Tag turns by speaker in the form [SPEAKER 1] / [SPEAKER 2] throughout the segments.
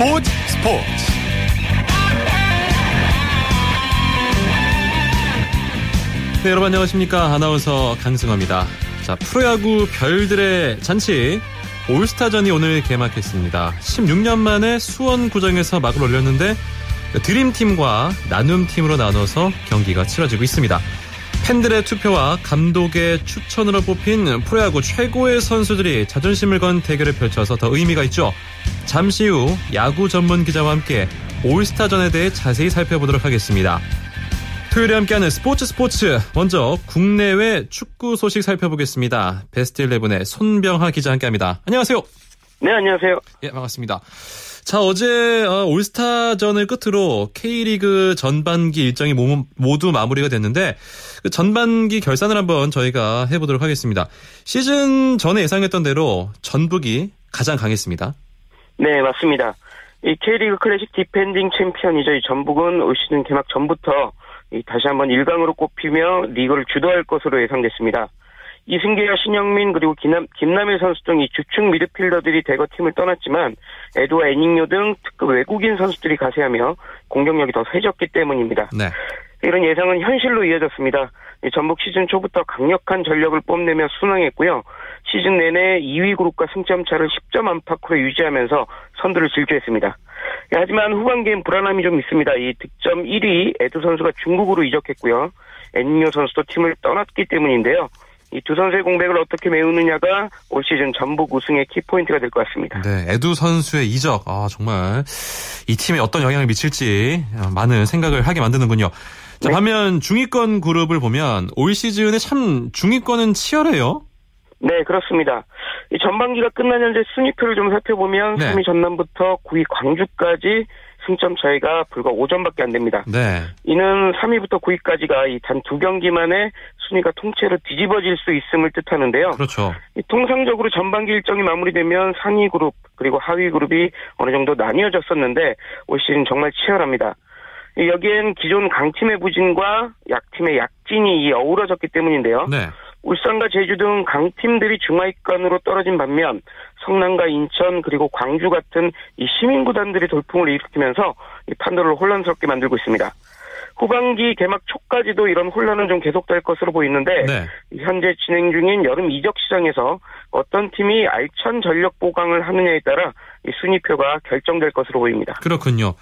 [SPEAKER 1] 스포츠 스포츠. 네, 여러분 안녕하십니까? 아나운서 강승호입니다. 자 프로야구 별들의 잔치. 올스타전이 오늘 개막했습니다. 16년 만에 수원 구장에서 막을 올렸는데 드림팀과 나눔팀으로 나눠서 경기가 치러지고 있습니다 팬들의 투표와 감독의 추천으로 뽑힌 프로야구 최고의 선수들이 자존심을 건 대결을 펼쳐서 더 의미가 있죠. 잠시 후 야구 전문 기자와 함께 올스타전에 대해 자세히 살펴보도록 하겠습니다. 토요일에 함께하는 스포츠 스포츠 먼저 국내외 축구 소식 살펴보겠습니다. 베스트 11의 손병하 기자 함께합니다. 안녕하세요.
[SPEAKER 2] 네, 안녕하세요.
[SPEAKER 1] 예, 반갑습니다. 자, 어제 어, 올스타전을 끝으로 K리그 전반기 일정이 모두 마무리가 됐는데 그 전반기 결산을 한번 저희가 해보도록 하겠습니다. 시즌 전에 예상했던 대로 전북이 가장 강했습니다.
[SPEAKER 2] 네, 맞습니다. 이 K리그 클래식 defending 챔피언이죠. 이 전북은 올 시즌 개막 전부터 다시 한번 1강으로 꼽히며 리그를 주도할 것으로 예상됐습니다. 이승기와 신형민 그리고 김남, 김남일 선수 등 이 주축 미드필더들이 대거 팀을 떠났지만 에두와 에닝요 등 특급 외국인 선수들이 가세하며 공격력이 더 세졌기 때문입니다. 네. 이런 예상은 현실로 이어졌습니다. 전북 시즌 초부터 강력한 전력을 뽐내며 순항했고요. 시즌 내내 2위 그룹과 승점 차를 10점 안팎으로 유지하면서 선두를 질주했습니다. 하지만 후반기엔 불안함이 좀 있습니다. 이 득점 1위 에두 선수가 중국으로 이적했고요. 에닝요 선수도 팀을 떠났기 때문인데요. 이 두 선수의 공백을 어떻게 메우느냐가 올 시즌 전북 우승의 키포인트가 될 것 같습니다.
[SPEAKER 1] 네, 에두 선수의 이적, 아, 정말 이 팀에 어떤 영향을 미칠지 많은 생각을 하게 만드는군요. 자, 네. 반면 중위권 그룹을 보면 올 시즌에 참 중위권은 치열해요.
[SPEAKER 2] 네, 그렇습니다. 이 전반기가 끝난 현재 순위표를 좀 살펴보면 네. 3위 전남부터 9위 광주까지 승점 차이가 불과 5점밖에 안 됩니다. 네. 이는 3위부터 9위까지가 단두 경기만에 순위가 통째로 뒤집어질 수 있음을 뜻하는데요.
[SPEAKER 1] 그렇죠.
[SPEAKER 2] 통상적으로 전반기 일정이 마무리되면 상위 그룹 그리고 하위 그룹이 어느 정도 나뉘어졌었는데 올 시즌 정말 치열합니다. 여기엔 기존 강팀의 부진과 약팀의 약진이 어우러졌기 때문인데요. 네. 울산과 제주 등 강팀들이 중하위권으로 떨어진 반면 성남과 인천 그리고 광주 같은 이 시민 구단들이 돌풍을 일으키면서 이 판도를 혼란스럽게 만들고 있습니다. 후반기 개막 초까지도 이런 혼란은 좀 계속될 것으로 보이는데 네. 현재 진행 중인 여름 이적 시장에서 어떤 팀이 알찬 전력 보강을 하느냐에 따라 이 순위표가 결정될 것으로 보입니다.
[SPEAKER 1] 그렇군요.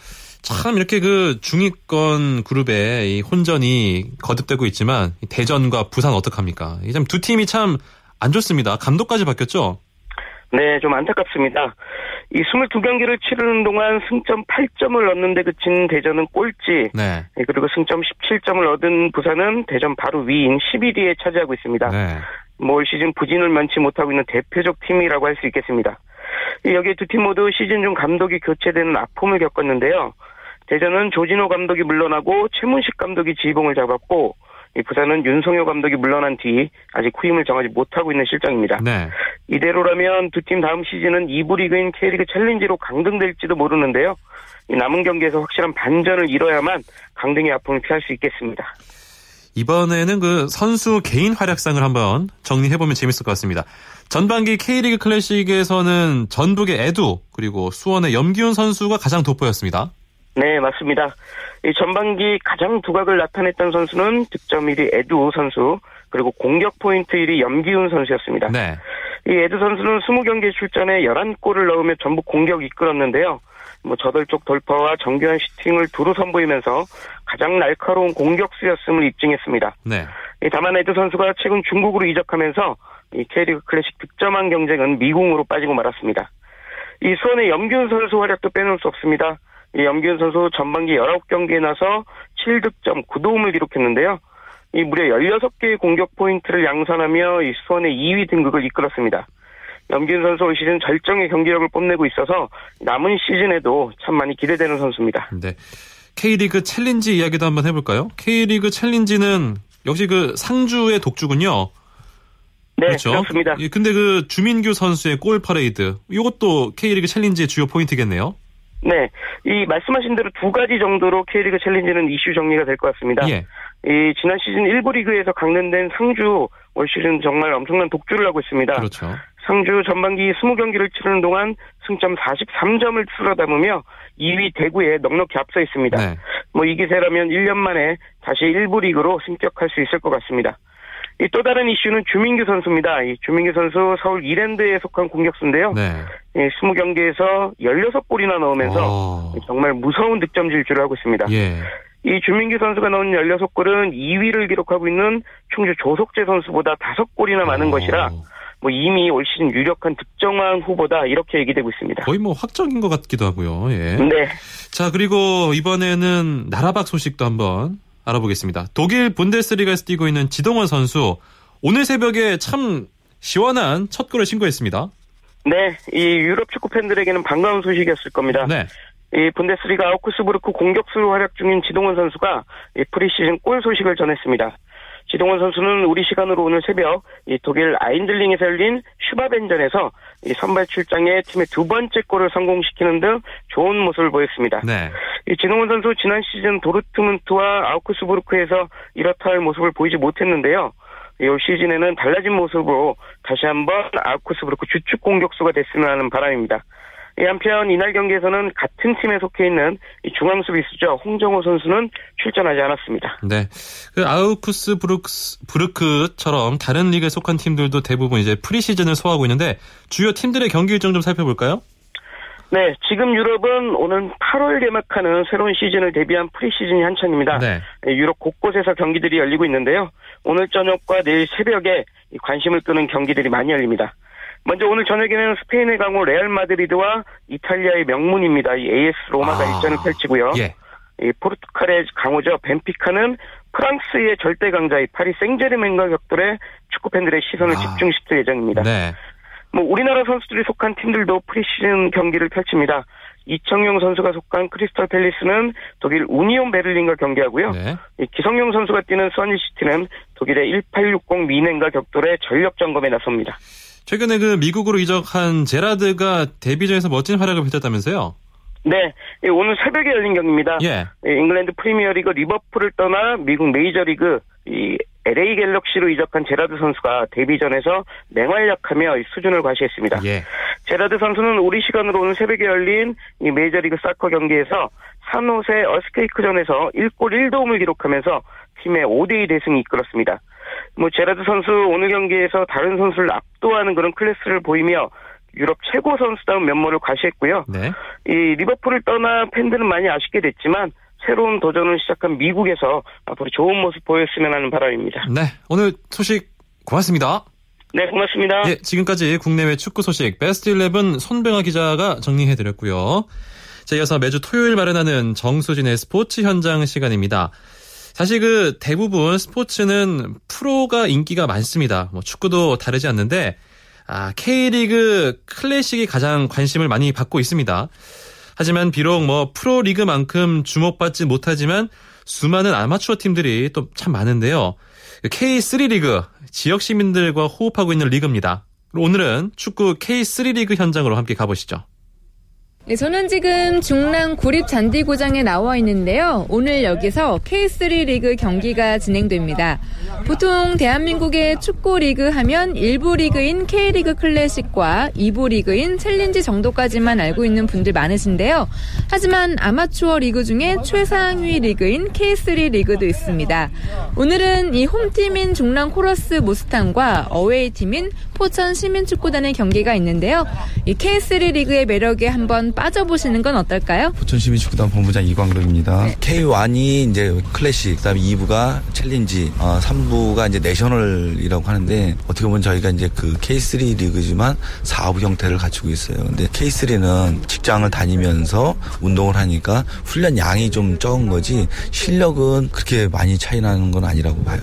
[SPEAKER 1] 참 이렇게 그 중위권 그룹에 이 혼전이 거듭되고 있지만 대전과 부산 어떡합니까? 두 팀이 참 안 좋습니다. 감독까지 바뀌었죠?
[SPEAKER 2] 네, 좀 안타깝습니다. 이 22경기를 치르는 동안 승점 8점을 얻는데 그친 대전은 꼴찌. 네. 예, 그리고 승점 17점을 얻은 부산은 대전 바로 위인 11위에 차지하고 있습니다. 네. 뭐올 시즌 부진을 면치 못하고 있는 대표적 팀이라고 할 수 있겠습니다. 여기 두팀 모두 시즌 중 감독이 교체되는 아픔을 겪었는데요. 대전은 조진호 감독이 물러나고 최문식 감독이 지휘봉을 잡았고 부산은 윤성효 감독이 물러난 뒤 아직 후임을 정하지 못하고 있는 실정입니다. 네. 이대로라면 두 팀 다음 시즌은 2부 리그인 K리그 챌린지로 강등될지도 모르는데요. 남은 경기에서 확실한 반전을 이뤄야만 강등의 아픔을 피할 수 있겠습니다.
[SPEAKER 1] 이번에는 그 선수 개인 활약상을 한번 정리해보면 재밌을 것 같습니다. 전반기 K리그 클래식에서는 전북의 에두 그리고 수원의 염기훈 선수가 가장 돋보였습니다.
[SPEAKER 2] 네, 맞습니다. 이 전반기 가장 두각을 나타냈던 선수는 득점 1위 에두 선수, 그리고 공격 포인트 1위 염기훈 선수였습니다. 네. 이 에두 선수는 20경기 출전에 11골을 넣으며 전북 공격 이끌었는데요. 뭐 저돌적 돌파와 정교한 슈팅을 두루 선보이면서 가장 날카로운 공격수였음을 입증했습니다. 네. 다만 에드 선수가 최근 중국으로 이적하면서 이 K리그 클래식 득점한 경쟁은 미궁으로 빠지고 말았습니다. 이 수원의 염균 선수 활약도 빼놓을 수 없습니다. 이 염균 선수 전반기 19경기에 나서 7득점 9도움을 기록했는데요. 이 무려 16개의 공격 포인트를 양산하며 이 수원의 2위 등극을 이끌었습니다. 염균 선수 올 시즌 절정의 경기력을 뽐내고 있어서 남은 시즌에도 참 많이 기대되는 선수입니다.
[SPEAKER 1] 네. K리그 챌린지 이야기도 한번 해볼까요? K리그 챌린지는 역시 그 상주의 독주군요.
[SPEAKER 2] 네, 그렇죠. 그렇습니다.
[SPEAKER 1] 예, 근데 그 주민규 선수의 골 퍼레이드 이것도 K리그 챌린지의 주요 포인트겠네요.
[SPEAKER 2] 네, 이 말씀하신 대로 두 가지 정도로 K리그 챌린지는 이슈 정리가 될 것 같습니다. 예. 이 지난 시즌 1부 리그에서 강등된 상주 올 시즌 정말 엄청난 독주를 하고 있습니다. 그렇죠. 상주 전반기 20경기를 치르는 동안 승점 43점을 쓸어 담으며 2위 대구에 넉넉히 앞서 있습니다. 네. 뭐이 기세라면 1년 만에 다시 1부 리그로 승격할 수 있을 것 같습니다. 또 다른 이슈는 주민규 선수입니다. 이 주민규 선수 서울 이랜드에 속한 공격수인데요. 네. 20경기에서 16골이나 넣으면서 오. 정말 무서운 득점 질주를 하고 있습니다. 예. 이 주민규 선수가 넣은 16골은 2위를 기록하고 있는 충주 조석재 선수보다 5골이나 많은 오. 것이라 뭐 이미 올 시즌 유력한 득점왕 후보다 이렇게 얘기되고 있습니다.
[SPEAKER 1] 거의 뭐 확정인 것 같기도 하고요. 예. 네. 자 그리고 이번에는 나라박 소식도 한번 알아보겠습니다. 독일 분데스리가에서 뛰고 있는 지동원 선수 오늘 새벽에 참 시원한 첫 골을 신고했습니다.
[SPEAKER 2] 네, 이 유럽 축구 팬들에게는 반가운 소식이었을 겁니다. 네. 이 분데스리가 아우크스부르크 공격수로 활약 중인 지동원 선수가 이 프리시즌 골 소식을 전했습니다. 지동원 선수는 우리 시간으로 오늘 새벽 이 독일 아인들링에서 열린 슈바벤전에서 이 선발 출장에 팀의 두 번째 골을 성공시키는 등 좋은 모습을 보였습니다. 네. 이 지동원 선수 지난 시즌 도르트문트와 아우크스부르크에서 이렇다 할 모습을 보이지 못했는데요. 올 시즌에는 달라진 모습으로 다시 한번 아우크스부르크 주축 공격수가 됐으면 하는 바람입니다. 한편 이날 경기에서는 같은 팀에 속해 있는 중앙 수비수죠 홍정호 선수는 출전하지 않았습니다.
[SPEAKER 1] 네, 그 아우크스부르크스, 부르크처럼 다른 리그에 속한 팀들도 대부분 이제 preseason을 소화하고 있는데 주요 팀들의 경기 일정 좀 살펴볼까요?
[SPEAKER 2] 네, 지금 유럽은 오늘 8월 개막하는 새로운 시즌을 대비한 preseason이 한창입니다. 네. 네. 유럽 곳곳에서 경기들이 열리고 있는데요. 오늘 저녁과 내일 새벽에 관심을 끄는 경기들이 많이 열립니다. 먼저 오늘 저녁에는 스페인의 강호 레알 마드리드와 이탈리아의 명문입니다. 이 AS 로마가 아, 일전을 펼치고요. 예. 이 포르투갈의 강호죠. 벤피카는 프랑스의 절대 강자의 파리 생제르맹과 격돌해 축구 팬들의 시선을 아, 집중시킬 예정입니다. 네. 뭐 우리나라 선수들이 속한 팀들도 프리시즌 경기를 펼칩니다. 이청용 선수가 속한 크리스탈 팰리스는 독일 우니온 베를린과 경기하고요. 네. 기성용 선수가 뛰는 수완지시티는 독일의 1860 미넨과 격돌해 전력 점검에 나섭니다.
[SPEAKER 1] 최근에 그 미국으로 이적한 제라드가 데뷔전에서 멋진 활약을 펼쳤다면서요?
[SPEAKER 2] 네, 오늘 새벽에 열린 경기입니다. 예. 잉글랜드 프리미어리그 리버풀을 떠나 미국 메이저리그 이 LA 갤럭시로 이적한 제라드 선수가 데뷔전에서 맹활약하며 수준을 과시했습니다. 예. 제라드 선수는 우리 시간으로 오늘 새벽에 열린 이 메이저리그 사커 경기에서 산호세 어스퀘이크전에서 1골 1도움을 기록하면서 팀의 5대2 대승이 이끌었습니다. 뭐 제라드 선수 오늘 경기에서 다른 선수를 압도하는 그런 클래스를 보이며 유럽 최고 선수다운 면모를 과시했고요. 네. 이 리버풀을 떠나 팬들은 많이 아쉽게 됐지만 새로운 도전을 시작한 미국에서 앞으로 좋은 모습 보였으면 하는 바람입니다.
[SPEAKER 1] 네, 오늘 소식 고맙습니다.
[SPEAKER 2] 네, 고맙습니다.
[SPEAKER 1] 예, 지금까지 국내외 축구 소식 베스트 11 손병아 기자가 정리해드렸고요. 자, 이어서 매주 토요일 마련하는 정수진의 스포츠 현장 시간입니다. 사실 그 대부분 스포츠는 프로가 인기가 많습니다. 뭐 축구도 다르지 않는데 아, K리그 클래식이 가장 관심을 많이 받고 있습니다. 하지만 비록 뭐 프로리그만큼 주목받지 못하지만 수많은 아마추어 팀들이 또 참 많은데요. K3 리그 지역 시민들과 호흡하고 있는 리그입니다. 오늘은 축구 K3 리그 현장으로 함께 가보시죠.
[SPEAKER 3] 네, 저는 지금 중랑 구립 잔디구장에 나와 있는데요. 오늘 여기서 K3 리그 경기가 진행됩니다. 보통 대한민국의 축구 리그 하면 1부 리그인 K리그 클래식과 2부 리그인 챌린지 정도까지만 알고 있는 분들 많으신데요. 하지만 아마추어 리그 중에 최상위 리그인 K3 리그도 있습니다. 오늘은 이 홈팀인 중랑 코러스 무스탕과 away 팀인 포천 시민축구단의 경기가 있는데요. 이 K3 리그의 매력에 한번 빠져보시는 건 어떨까요?
[SPEAKER 4] 포천시민 축구단 본부장 이광록입니다. 네. K1이 이제 클래식, 그다음에 2부가 챌린지, 어, 3부가 이제 내셔널이라고 하는데 어떻게 보면 저희가 이제 그 K3 리그지만 4부 형태를 갖추고 있어요. 근데 K3는 직장을 다니면서 운동을 하니까 훈련 양이 좀 적은 거지 실력은 그렇게 많이 차이 나는 건 아니라고 봐요.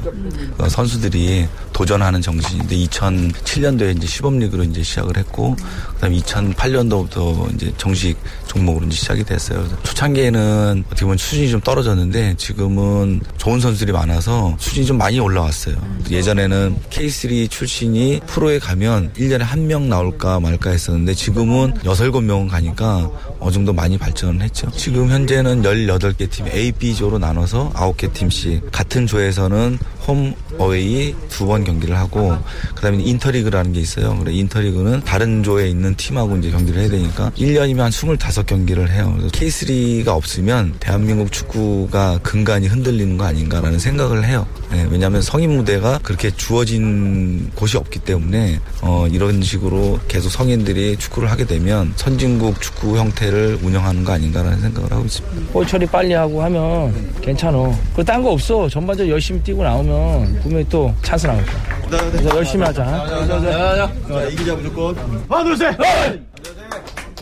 [SPEAKER 4] 어, 선수들이 도전하는 정신인데 2007년도에 이제 시범리그로 이제 시작을 했고 그다음에 2008년도부터 이제 정식 종목으로 이제 시작이 됐어요. 초창기에는 어떻게 보면 수준이 좀 떨어졌는데 지금은 좋은 선수들이 많아서 수준이 좀 많이 올라왔어요. 예전에는 K3 출신이 프로에 가면 1년에 한 명 나올까 말까 했었는데 지금은 6, 7명 가니까 어느 정도 많이 발전을 했죠. 지금 현재는 18개 팀 A, B조로 나눠서 9개 팀씩 같은 조에서는 홈 어웨이 두 번 경기를 하고 그다음에 인터리그라는 게 있어요. 그래 인터리그는 다른 조에 있는 팀하고 이제 경기를 해야 되니까 1년이면 한 25경기를 해요. 그래서 K3가 없으면 대한민국 축구가 근간이 흔들리는 거 아닌가라는 생각을 해요. 네, 왜냐하면 성인 무대가 그렇게 주어진 곳이 없기 때문에 어, 이런 식으로 계속 성인들이 축구를 하게 되면 선진국 축구 형태를 운영하는 거 아닌가라는 생각을 하고 있습니다.
[SPEAKER 5] 볼 처리 빨리 하고 하면 괜찮아. 그딴거 없어. 전반적으로 열심히 뛰고 나오면 분명히 또 찬스 나올 거야. 그래서 열심히 하자.
[SPEAKER 6] 자, 이기자 무조건. 하나, 둘, 셋!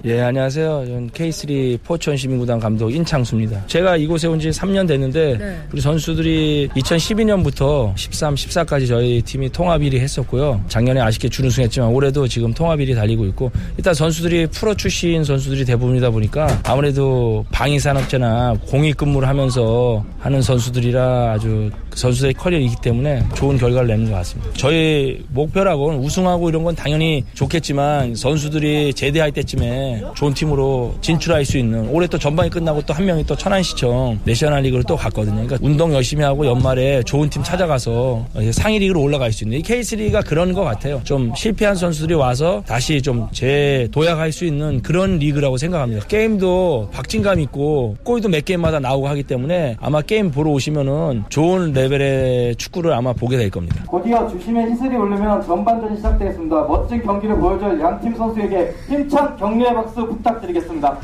[SPEAKER 5] 예, 안녕하세요. 저는 K3 포천 시민구단 감독 인창수입니다. 제가 이곳에 온 지 3년 됐는데 네. 우리 선수들이 2012년부터 13, 14까지 저희 팀이 통합 1위 했었고요. 작년에 아쉽게 준우승했지만 올해도 지금 통합 1위 달리고 있고 일단 선수들이 프로 출신 선수들이 대부분이다 보니까 아무래도 방위산업체나 공익 근무를 하면서 하는 선수들이라 아주 선수들의 커리어이기 때문에 좋은 결과를 내는 것 같습니다. 저희 목표라고는 우승하고 이런 건 당연히 좋겠지만 선수들이 제대할 때쯤에 좋은 팀으로 진출할 수 있는 올해 또 전반이 끝나고 또 한 명이 또 천안시청 내셔널리그로 또 갔거든요. 그러니까 운동 열심히 하고 연말에 좋은 팀 찾아가서 상위 리그로 올라갈 수 있는 이 K3가 그런 것 같아요. 좀 실패한 선수들이 와서 다시 좀 재도약할 수 있는 그런 리그라고 생각합니다. 게임도 박진감 있고 골도 몇 게임마다 나오고 하기 때문에 아마 게임 보러 오시면은 좋은 레벨의 축구를 아마 보게 될 겁니다.
[SPEAKER 7] 곧이어 주심의 히슬이 오르면 전반전이 시작되겠습니다. 멋진 경기를 보여줄 양팀 선수에게 힘찬 격려의 박수 부탁드리겠습니다.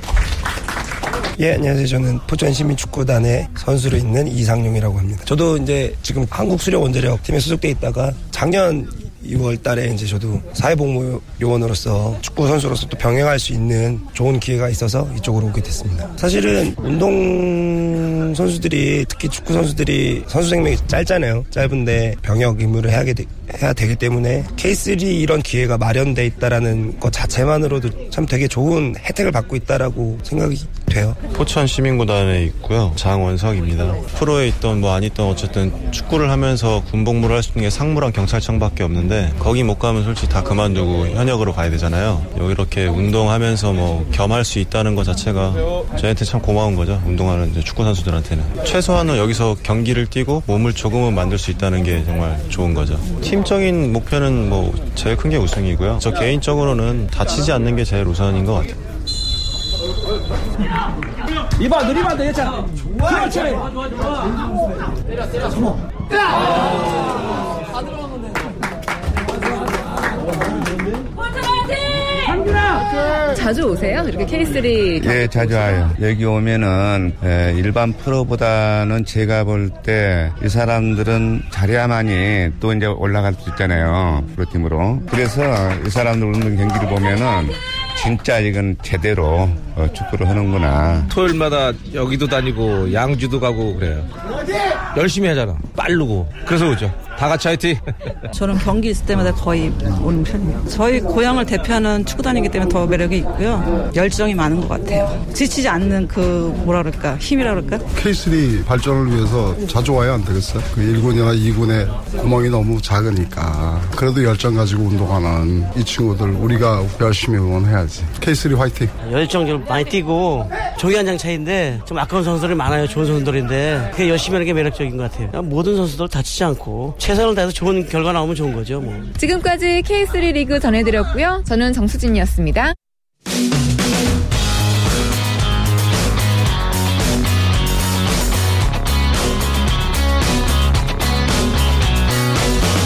[SPEAKER 8] 예, 안녕하세요. 저는 포천시민축구단의 선수로 있는 이상용이라고 합니다. 저도 이제 지금 한국수력원자력 팀에 소속돼 있다가 작년 6월 달에 이제 저도 사회복무 요원으로서 축구 선수로서 또 병행할 수 있는 좋은 기회가 있어서 이쪽으로 오게 됐습니다. 사실은 운동 선수들이 특히 축구 선수들이 선수 생명이 짧잖아요. 짧은데 병역 의무를 해야, 되, 해야 되기 때문에 K3 이런 기회가 마련돼 있다라는 것 자체만으로도 참 되게 좋은 혜택을 받고 있다라고 생각이 돼요.
[SPEAKER 9] 포천 시민구단에 있고요. 장원석입니다. 프로에 있던 뭐 아니던 어쨌든 축구를 하면서 군복무를 할 수 있는 게 상무랑 경찰청밖에 없는데 거기 못 가면 솔직히 다 그만두고 현역으로 가야 되잖아요. 여기 이렇게 운동하면서 뭐 겸할 수 있다는 것 자체가 저희한테 참 고마운 거죠. 운동하는 축구 선수들한테는 최소한은 여기서 경기를 뛰고 몸을 조금은 만들 수 있다는 게 정말 좋은 거죠. 팀적인 목표는 뭐 제일 큰 게 우승이고요. 저 개인적으로는 다치지 않는 게 제일 우선인 것 같아요.
[SPEAKER 5] 이봐 느리면 돼 그렇지 좋아 좋아 좋아 때려 때려 숨어 다 들어간 건데
[SPEAKER 3] 자주 오세요? 이렇게 K3
[SPEAKER 10] 예, 자주 와요. 여기 오면은 예, 일반 프로보다는 제가 볼 때 이 사람들은 잘해야만이 또 이제 올라갈 수 있잖아요. 프로팀으로. 그래서 이 사람들 오는 경기를 보면은 진짜 이건 제대로 어, 축구를 하는구나.
[SPEAKER 11] 토요일마다 여기도 다니고 양주도 가고 그래요. 열심히 하잖아. 빠르고. 그래서 오죠. 다 같이 화이팅!
[SPEAKER 12] 저는 경기 있을 때마다 거의 오는 편이에요. 저희 고향을 대표하는 축구단이기 때문에 더 매력이 있고요. 열정이 많은 것 같아요. 지치지 않는 그 뭐라 그럴까 힘이라 그럴까?
[SPEAKER 13] K3 발전을 위해서 자주 와야 안 되겠어요? 그 1군이나 2군의 구멍이 너무 작으니까 그래도 열정 가지고 운동하는 이 친구들 우리가 열심히 응원해야지. K3 화이팅!
[SPEAKER 14] 열정 좀 많이 뛰고 종이 한 장 차인데 좀 아까운 선수들이 많아요. 좋은 선수들인데 그게 열심히 하는 게 매력적인 것 같아요. 모든 선수들 다치지 않고 최선을 다해서 좋은 결과 나오면 좋은 거죠. 뭐.
[SPEAKER 3] 지금까지 K3 리그 전해드렸고요. 저는 정수진이었습니다.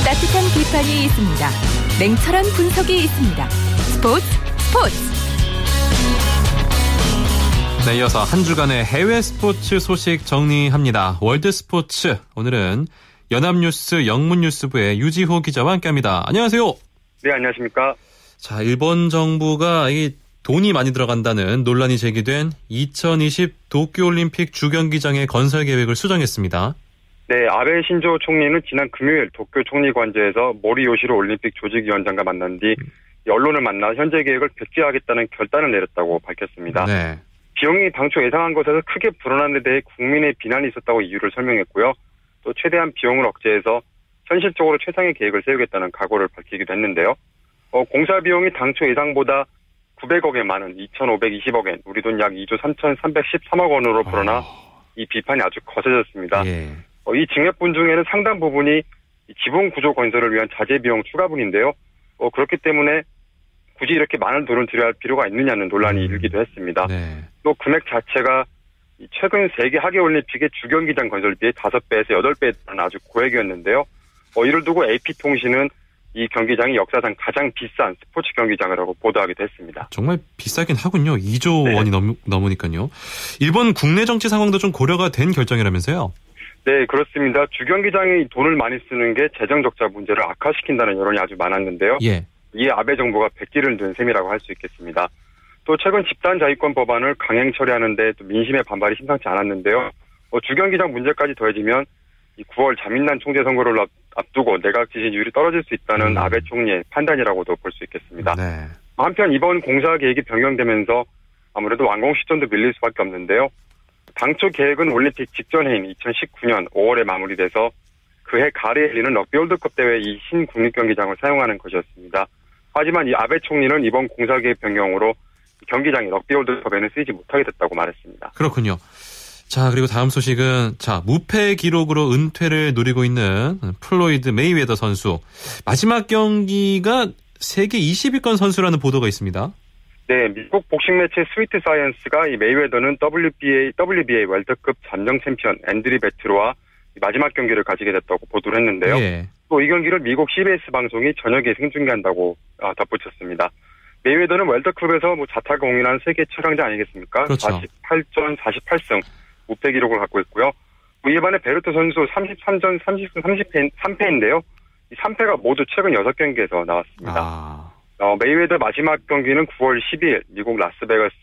[SPEAKER 15] 따뜻한 비판이 있습니다. 냉철한 분석이 있습니다. 스포츠 스포츠.
[SPEAKER 1] 네, 이어서 한 주간의 해외 스포츠 소식 정리합니다. 월드 스포츠 오늘은 연합뉴스 영문뉴스부의 유지호 기자와 함께합니다. 안녕하세요.
[SPEAKER 16] 네, 안녕하십니까.
[SPEAKER 1] 자, 일본 정부가 이 돈이 많이 들어간다는 논란이 제기된 2020 도쿄올림픽 주경기장의 건설 계획을 수정했습니다.
[SPEAKER 16] 네, 아베 신조 총리는 지난 금요일 도쿄 총리관저에서 모리 요시로 올림픽 조직위원장과 만난 뒤 언론을 만나 현재 계획을 백지하겠다는 결단을 내렸다고 밝혔습니다. 네. 비용이 당초 예상한 것에서 크게 불어난 데 대해 국민의 비난이 있었다고 이유를 설명했고요. 또 최대한 비용을 억제해서 현실적으로 최상의 계획을 세우겠다는 각오를 밝히기도 했는데요. 어, 공사 비용이 당초 예상보다 900억엔 많은 2,520억엔, 우리 돈 약 2조 3,313억 원으로 불어나 아. 이 비판이 아주 거세졌습니다. 예. 어, 이 증액분 중에는 상당 부분이 지붕 구조 건설을 위한 자재 비용 추가분인데요. 어, 그렇기 때문에 굳이 이렇게 많은 돈을 들여야 할 필요가 있느냐는 논란이 음. 일기도 했습니다. 네. 또 금액 자체가 최근 세계 하계올림픽의 주경기장 건설비의 5배에서 8배에 달하는 아주 고액이었는데요. 어, 이를 두고 AP통신은 이 경기장이 역사상 가장 비싼 스포츠 경기장이라고 보도하기도 했습니다.
[SPEAKER 1] 정말 비싸긴 하군요. 2조 네. 원이 넘, 넘으니까요. 일본 국내 정치 상황도 좀 고려가 된 결정이라면서요?
[SPEAKER 16] 네, 그렇습니다. 주경기장이 돈을 많이 쓰는 게 재정 적자 문제를 악화시킨다는 여론이 아주 많았는데요. 예. 이에 아베 정부가 백기를 든 셈이라고 할 수 있겠습니다. 또 최근 집단 자위권 법안을 강행 처리하는데 또 민심의 반발이 심상치 않았는데요. 어, 주경기장 문제까지 더해지면 이 9월 자민당 총재 선거를 앞두고 내각 지지율이 떨어질 수 있다는 음. 아베 총리의 판단이라고도 볼 수 있겠습니다. 네. 한편 이번 공사 계획이 변경되면서 아무래도 완공 시점도 밀릴 수밖에 없는데요. 당초 계획은 올림픽 직전 해인 2019년 5월에 마무리돼서 그해 가을에 열리는 럭비 월드컵 대회 이 신국립경기장을 사용하는 것이었습니다. 하지만 이 아베 총리는 이번 공사 계획 변경으로 경기장이 럭비 월드컵에는 쓰이지 못하게 됐다고 말했습니다.
[SPEAKER 1] 그렇군요. 자, 그리고 다음 소식은 자, 무패 기록으로 은퇴를 노리고 있는 플로이드 메이웨더 선수. 마지막 경기가 세계 20위권 선수라는 보도가 있습니다.
[SPEAKER 16] 네, 미국 복싱 매체 스위트 사이언스가 이 메이웨더는 WBA, WBA 웰터급 잠정 챔피언 앤드리 베르토와 마지막 경기를 가지게 됐다고 보도를 했는데요. 예. 또이 경기를 미국 CBS 방송이 저녁에 생중계한다고 아, 덧붙였습니다. 메이웨더는 웰터급에서 뭐 자타가 공인한 세계 최강자 아니겠습니까? 그렇죠. 48전 48승 무패 기록을 갖고 있고요. 뭐 반면에 베르토 선수 33전 30승 30패, 3패인데요. 이 3패가 모두 최근 6경기에서 나왔습니다. 아. 어, 메이웨더 마지막 경기는 9월 12일 미국 라스베가스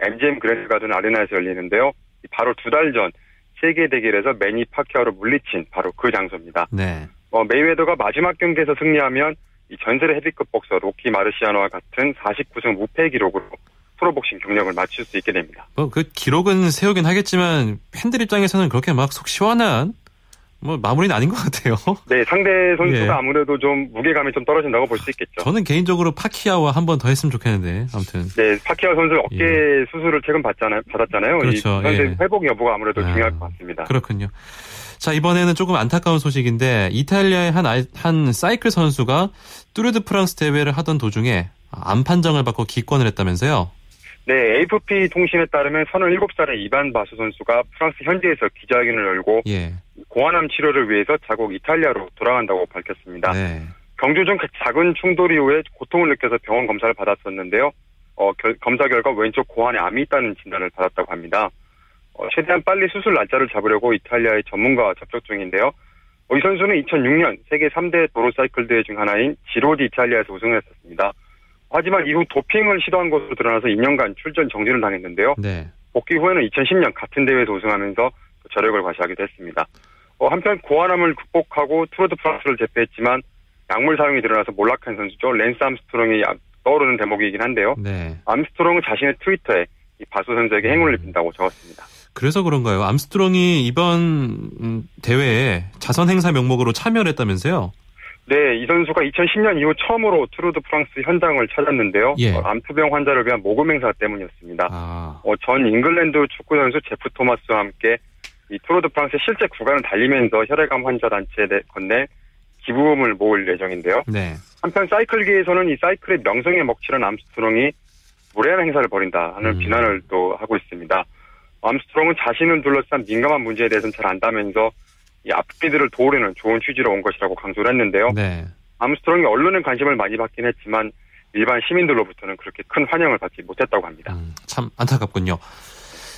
[SPEAKER 16] MGM 그랜드 가든 아레나에서 열리는데요. 바로 두 달 전 세기의 대결에서 매니 파키아오를 물리친 바로 그 장소입니다. 네. 어, 메이웨더가 마지막 경기에서 승리하면 이 전설의 헤비급 복서 로키 마르시아노와 같은 49승 무패 기록으로 프로복싱 경력을 마칠 수 있게 됩니다.
[SPEAKER 1] 뭐 그 기록은 세우긴 하겠지만 팬들 입장에서는 그렇게 막 속 시원한 뭐 마무리는 아닌 것 같아요.
[SPEAKER 16] 네, 상대 선수가 예. 아무래도 좀 무게감이 좀 떨어진다고 볼 수 있겠죠.
[SPEAKER 1] 저는 개인적으로 파키아와 한 번 더 했으면 좋겠는데 아무튼.
[SPEAKER 16] 네, 파키아 선수 어깨 예. 수술을 최근 받잖아요, 받았잖아요.
[SPEAKER 1] 그렇죠.
[SPEAKER 16] 이 예. 회복 여부가 아무래도 아, 중요할 것 같습니다.
[SPEAKER 1] 그렇군요. 자 이번에는 조금 안타까운 소식인데 이탈리아의 한, 한 사이클 선수가 뚜르드 프랑스 대회를 하던 도중에 암 판정을 받고 기권을 했다면서요?
[SPEAKER 16] 네, AFP 통신에 따르면 37살의 이반 바수 선수가 프랑스 현지에서 기자회견을 열고 예. 고환암 치료를 위해서 자국 이탈리아로 돌아간다고 밝혔습니다. 네. 경주 중 작은 충돌 이후에 고통을 느껴서 병원 검사를 받았었는데요. 어, 결, 검사 결과 왼쪽 고환에 암이 있다는 진단을 받았다고 합니다. 어, 최대한 빨리 수술 날짜를 잡으려고 이탈리아의 전문가와 접촉 중인데요. 어, 이 선수는 2006년 세계 3대 도로 사이클 대회 중 하나인 지로디 이탈리아에서 우승을 했었습니다. 하지만 이후 도핑을 시도한 것으로 드러나서 2년간 출전 정지를 당했는데요. 네. 복귀 후에는 2010년 같은 대회에서 우승하면서 저력을 과시하기도 했습니다. 어, 한편 고환암을 극복하고 투르 드 프랑스를 제패했지만 약물 사용이 드러나서 몰락한 선수죠. 랜스 암스트롱이 떠오르는 대목이긴 한데요. 네. 암스트롱은 자신의 트위터에 이 바소 선수에게 행운을 빈다고 적었습니다.
[SPEAKER 1] 그래서 그런가요? 암스트롱이 이번 음, 대회에 자선 행사 명목으로 참여를 했다면서요?
[SPEAKER 16] 네, 이 선수가 2010년 이후 처음으로 투르 드 프랑스 현장을 찾았는데요. 예. 어, 암투병 환자를 위한 모금 행사 때문이었습니다. 아. 어, 전 잉글랜드 축구 선수 제프 토마스와 함께 이 투르 드 프랑스 실제 구간을 달리면서 혈액암 환자 단체에 건넬 기부금을 모을 예정인데요. 네. 한편 사이클계에서는 이 사이클의 명성에 먹칠한 암스트롱이 무례한 행사를 벌인다 하는 음. 비난을 또 하고 있습니다. 암스트롱은 자신을 둘러싼 민감한 문제에 대해서는 잘 안다면서 이 암 환우들을 도우려는 좋은 취지로 온 것이라고 강조를 했는데요. 네. 암스트롱이 언론의 관심을 많이 받긴 했지만 일반 시민들로부터는 그렇게 큰 환영을 받지 못했다고 합니다. 음,
[SPEAKER 1] 참 안타깝군요.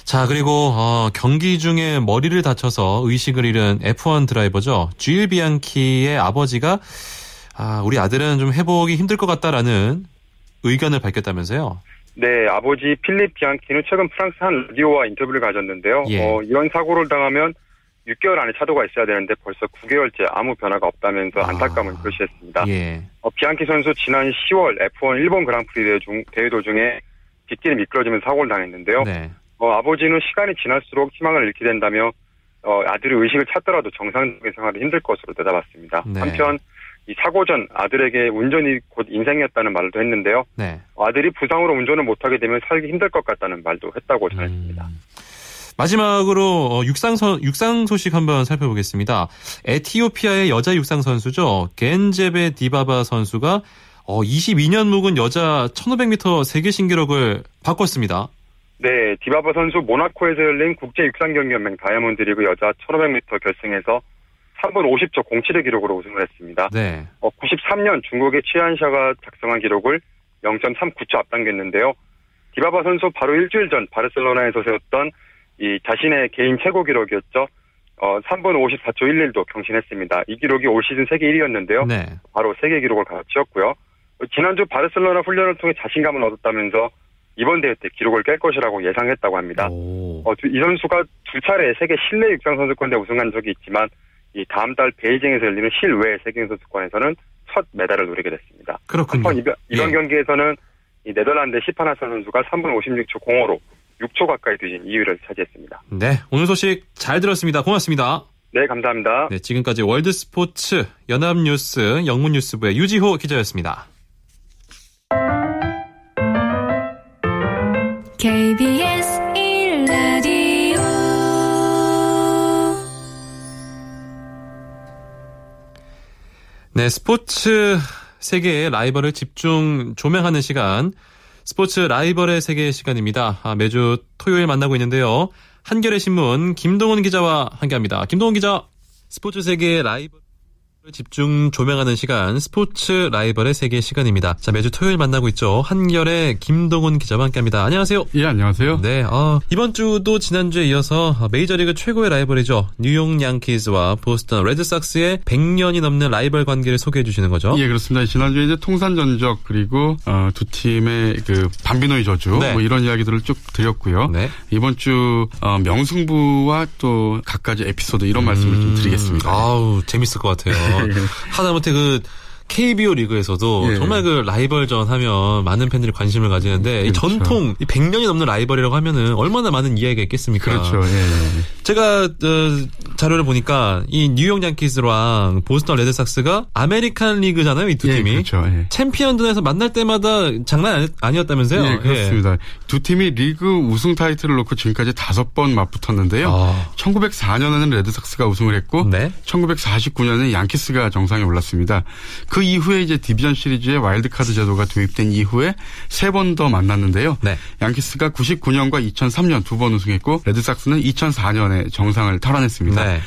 [SPEAKER 1] 자 그리고 어, 경기 중에 머리를 다쳐서 의식을 잃은 F1 드라이버죠. 쥘 비앙키의 아버지가 아, 우리 아들은 좀 회복이 힘들 것 같다라는 의견을 밝혔다면서요.
[SPEAKER 16] 네, 아버지 필립 비앙키는 최근 프랑스 한 라디오와 인터뷰를 가졌는데요. 예. 어, 이런 사고를 당하면 6개월 안에 차도가 있어야 되는데 벌써 9개월째 아무 변화가 없다면서 아. 안타까움을 아, 표시했습니다. 예. 어, 비앙키 선수 지난 10월 F1 일본 그랑프리 대회, 중, 대회 도중에 빗길이 미끄러지면서 사고를 당했는데요. 네. 어, 아버지는 시간이 지날수록 희망을 잃게 된다며 어, 아들이 의식을 찾더라도 정상적인 생활이 힘들 것으로 대답했습니다. 네. 한편 이 사고 전 아들에게 운전이 곧 인생이었다는 말도 했는데요. 네. 아들이 부상으로 운전을 못하게 되면 살기 힘들 것 같다는 말도 했다고 전했습니다. 음.
[SPEAKER 1] 마지막으로 어, 육상 선 육상 소식 한번 살펴보겠습니다. 에티오피아의 여자 육상 선수죠. 겐제베 디바바 선수가 어, 22년 묵은 여자 1500m 세계 신기록을 바꿨습니다.
[SPEAKER 16] 네, 디바바 선수 모나코에서 열린 국제 육상 경기 연맹 다이아몬드 리그 여자 1500m 결승에서 3분 50초 07의 기록으로 우승을 했습니다. 네. 어, 93년 중국의 치안샤가 작성한 기록을 0.39초 앞당겼는데요. 디바바 선수 바로 일주일 전 바르셀로나에서 세웠던 이 자신의 개인 최고 기록이었죠. 어, 3분 54초 11도 경신했습니다. 이 기록이 올 시즌 세계 1위였는데요. 네. 바로 세계 기록을 갈아치웠고요. 지난주 바르셀로나 훈련을 통해 자신감을 얻었다면서 이번 대회 때 기록을 깰 것이라고 예상했다고 합니다. 어, 이 선수가 두 차례 세계 실내 육상 선수권대 우승한 적이 있지만 이 다음 달 베이징에서 열리는 실외 세계 선수권에서는 첫 메달을 노리게 됐습니다.
[SPEAKER 1] 그렇군요.
[SPEAKER 16] 이번, 이번 예. 경기에서는 이 네덜란드 시파나사 선수가 3분 56초 05로 6초 가까이 뒤진 2위를 차지했습니다.
[SPEAKER 1] 네, 오늘 소식 잘 들었습니다. 고맙습니다.
[SPEAKER 16] 네, 감사합니다.
[SPEAKER 1] 네, 지금까지 월드스포츠 연합뉴스 영문뉴스부의 유지호 기자였습니다. KBS 네, 스포츠 세계의 라이벌을 집중 조명하는 시간 스포츠 라이벌의 세계 시간입니다. 아, 매주 토요일 만나고 있는데요. 한겨레 신문 김동훈 기자와 함께합니다. 김동훈 기자, 스포츠 세계의 라이벌 집중 조명하는 시간 스포츠 라이벌의 세계 시간입니다. 자 매주 토요일 만나고 있죠. 한겨레의 김동훈 기자와 함께합니다. 안녕하세요.
[SPEAKER 17] 예 안녕하세요.
[SPEAKER 1] 네 어, 이번 주도 지난주에 이어서 메이저리그 최고의 라이벌이죠. 뉴욕 양키즈와 보스턴 레드삭스의 100년이 넘는 라이벌 관계를 소개해 주시는 거죠.
[SPEAKER 17] 예 그렇습니다. 지난주에 이제 통산 전적 그리고 어, 두 팀의 그 반비노이 저주 네. 뭐 이런 이야기들을 쭉 드렸고요. 네. 이번 주 어, 명승부와 또 각가지 에피소드 이런 음, 말씀을 좀 드리겠습니다.
[SPEAKER 1] 아우 재밌을 것 같아요. 예. 하다못해 그 KBO 리그에서도 예. 정말 그 라이벌전 하면 많은 팬들이 관심을 가지는데 그렇죠. 이 전통 이 100년이 넘는 라이벌이라고 하면은 얼마나 많은 이야기가 있겠습니까?
[SPEAKER 17] 그렇죠. 예.
[SPEAKER 1] 제가 어, 자료를 보니까 이 뉴욕 양키스랑 보스턴 레드삭스가 아메리칸 리그잖아요, 이두 예, 팀이.
[SPEAKER 17] 그렇죠. 예.
[SPEAKER 1] 챔피언전에서 만날 때마다 장난 아니었다면서요?
[SPEAKER 17] 예, 그렇습니다. 예. 두 팀이 리그 우승 타이틀을 놓고 지금까지 다섯 번 맞붙었는데요. 아. 1904년에는 레드삭스가 우승을 했고 네? 1949년에 양키스가 정상에 올랐습니다. 그 이후에 이제 디비전 시리즈의 와일드카드 제도가 도입된 이후에 세 번 더 만났는데요. 네. 양키스가 99년과 2003년 두 번 우승했고 레드삭스는 2004년에 정상을 탈환했습니다. 네.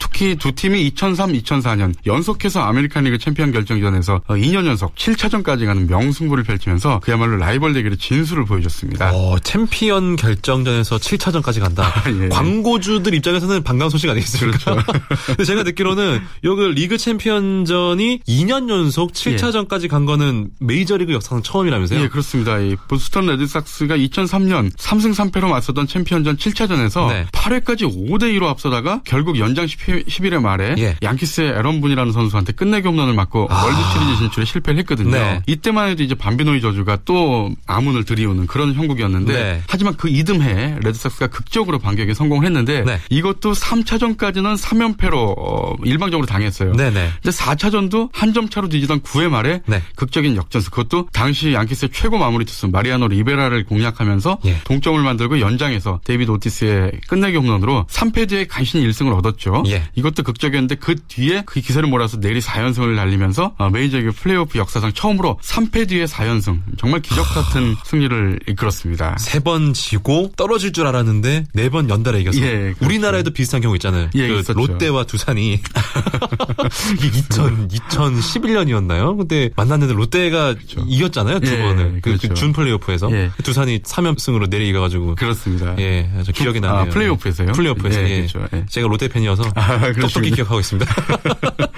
[SPEAKER 17] 특히 두 팀이 2003, 2004년 연속해서 아메리칸 리그 챔피언 결정전에서 2년 연속 7차전까지 가는 명승부를 펼치면서 그야말로 라이벌 대결의 진수를 보여줬습니다.
[SPEAKER 1] 어, 챔피언 결정전에서 7차전까지 간다. 예. 광고주들 입장에서는 반가운 소식 아니겠습니까? 그렇죠. 근데 제가 듣기로는 여기 리그 챔피언전이 2년 연속 7차전까지 예. 간 거는 메이저리그 역사상 처음이라면서요?
[SPEAKER 17] 예, 그렇습니다. 이 보스턴 레드삭스가 2003년 3승 3패로 맞서던 챔피언전 7차전에서 네. 8회까지 5대 2로 앞서다가 결국 연장 11회 말에 예. 양키스의 에런 분이라는 선수한테 끝내기 홈런을 맞고 아. 월드 시리즈 진출에 실패를 했거든요. 네. 이때만 해도 이제 밤비노의 저주가 또 암운을 드리우는 그런 형국이었는데 네. 하지만 그 이듬해 레드삭스가 극적으로 반격에 성공을 했는데 네. 이것도 3차전까지는 3연패로 어, 일방적으로 당했어요. 네네. 이제 4차전도 한 점 차로 뒤지던 9회 말에 네. 극적인 역전승 그것도 당시 양키스의 최고 마무리 투수 마리아노 리베라를 공략하면서 예. 동점을 만들고 연장에서 데이비드 오티스의 끝내기 홈런으로 3패 뒤에 간신히 1승을 얻었죠. 예. 이것도 극적이었는데 그 뒤에 그 기세를 몰아서 내리 4연승을 날리면서 어, 메이저리그 플레이오프 역사상 처음으로 3패 뒤에 4연승 정말 기적 같은 승리를 이끌었습니다.
[SPEAKER 1] 세 번 지고 떨어질 줄 알았는데 네 번 연달아 이겼어요. 예, 그렇죠. 우리나라에도 비슷한 경우 있잖아요. 예, 그 롯데와 두산이 2000 2011 년이었나요? 근데 만났는데 롯데가 그렇죠. 이겼잖아요 두 예, 번을 그, 그준 그렇죠. 플레이오프에서 예. 두산이 3연승으로 내리가가지고
[SPEAKER 17] 그렇습니다.
[SPEAKER 1] 예, 아주 기억이 나네요. 아,
[SPEAKER 17] 플레이오프에서요?
[SPEAKER 1] 플레이오프에서 예, 예. 그렇죠. 예. 제가 롯데 팬이어서 아, 똑똑히 기억하고 있습니다.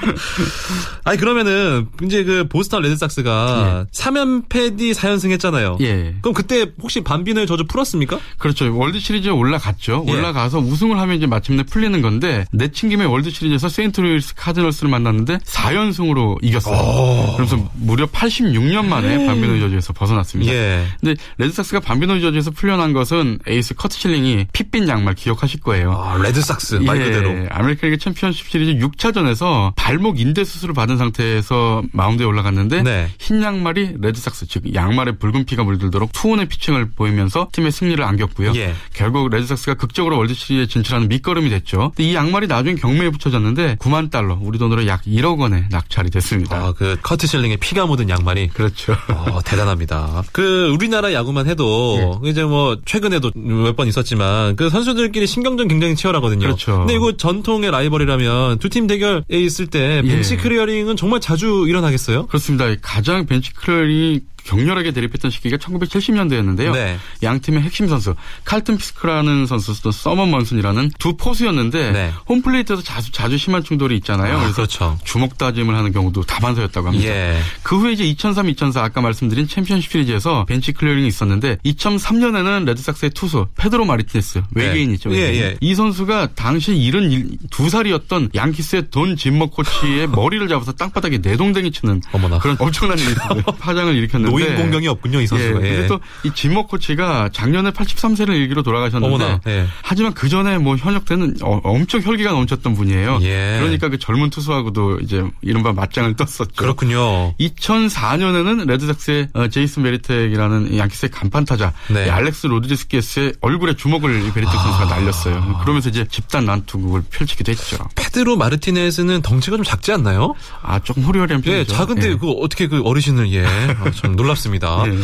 [SPEAKER 1] 아니 그러면은 이제 그 보스턴 레드삭스가 예. 3연패 뒤 4연승 했잖아요. 예. 그럼 그때 혹시 반비노의 저주 풀었습니까?
[SPEAKER 17] 그렇죠. 월드 시리즈에 올라갔죠. 예. 올라가서 우승을 하면 이제 마침내 풀리는 건데 내친 김에 월드 시리즈에서 세인트루이스 카디널스를 만났는데 4연승으로 이겼어요. 오. 그래서 무려 86년 만에 음. 밤비노의 저주에서 벗어났습니다. 예. 근데 레드삭스가 밤비노의 저주에서 풀려난 것은 에이스 커트 실링이 핏빛 양말 기억하실 거예요.
[SPEAKER 1] 아, 레드삭스 말 예. 그대로.
[SPEAKER 17] 예, 아메리칸 리그 챔피언십 시리즈 6차전에서 발목 인대 수술을 받은 상태에서 마운드에 올라갔는데 네. 흰 양말이 레드삭스 즉 양말에 붉은 피가 물들도록 투혼의 피칭을 보이면서 팀의 승리를 안겼고요. 예. 결국 레드삭스가 극적으로 월드 시리즈에 진출하는 밑거름이 됐죠. 이 양말이 나중에 경매에 붙여졌는데 9만 달러, 우리 돈으로 약 1억 원에 낙찰이 됐습니다.
[SPEAKER 1] 아, 그 커트 실링의 피가 묻은 양말이
[SPEAKER 17] 그렇죠.
[SPEAKER 1] 어, 대단합니다. 그 우리나라 야구만 해도 예. 이제 뭐 최근에도 몇 번 있었지만 그 선수들끼리 신경전 굉장히 치열하거든요.
[SPEAKER 17] 그렇죠.
[SPEAKER 1] 근데 이거 전통의 라이벌이라면 두 팀 대결에 있을 때 벤치 예. 클리어링은 정말 자주 일어나겠어요?
[SPEAKER 17] 그렇습니다. 가장 벤치 클리어링이 격렬하게 대립했던 시기가 1970년대였는데요. 네. 양 팀의 핵심 선수 칼튼 피스크라는 선수도 서먼 먼슨이라는 두 포수였는데 네. 홈플레이트에서 자주 자주 심한 충돌이 있잖아요.
[SPEAKER 1] 아,
[SPEAKER 17] 그래서
[SPEAKER 1] 그렇죠.
[SPEAKER 17] 주먹 다짐을 하는 경우도 다반사였다고 합니다. 예. 그 후에 이제 2003, 2004 아까 말씀드린 챔피언십 시리즈에서 벤치 클리어링이 있었는데 2003년에는 레드삭스의 투수 페드로 마르티네스 외계인이죠. 네. 예, 예. 이 선수가 당시 72살이었던 양키스의 돈 짐머 코치의 머리를 잡아서 땅바닥에 내동댕이 치는 어머나. 그런 엄청난 파장을 일으켰는데
[SPEAKER 1] 노인 공경이 없군요, 이 선수가.
[SPEAKER 17] 예. 예. 또 이 짐머 코치가 작년에 83세를 일기로 돌아가셨는데 예. 하지만 그 전에 뭐 현역 때는 어, 엄청 혈기가 넘쳤던 분이에요. 예. 그러니까 그 젊은 투수하고도 이제 이른바 맞짱을 떴었죠.
[SPEAKER 1] 그렇군요.
[SPEAKER 17] 2004년에는 레드삭스의 어, 제이슨 베리텍이라는 양키스의 간판 타자 네. 알렉스 로드리게스의 얼굴에 주먹을 베리텍 아. 선수가 날렸어요. 그러면서 이제 집단 난투극을 펼치기도 했죠.
[SPEAKER 1] 페드로 마르티네스는 덩치가 좀 작지 않나요?
[SPEAKER 17] 아 조금 호리호리한 편이죠.
[SPEAKER 1] 예, 작은데 예. 그 어떻게 그 어르신을 예, 아, 좀 놀랍습니다. 네.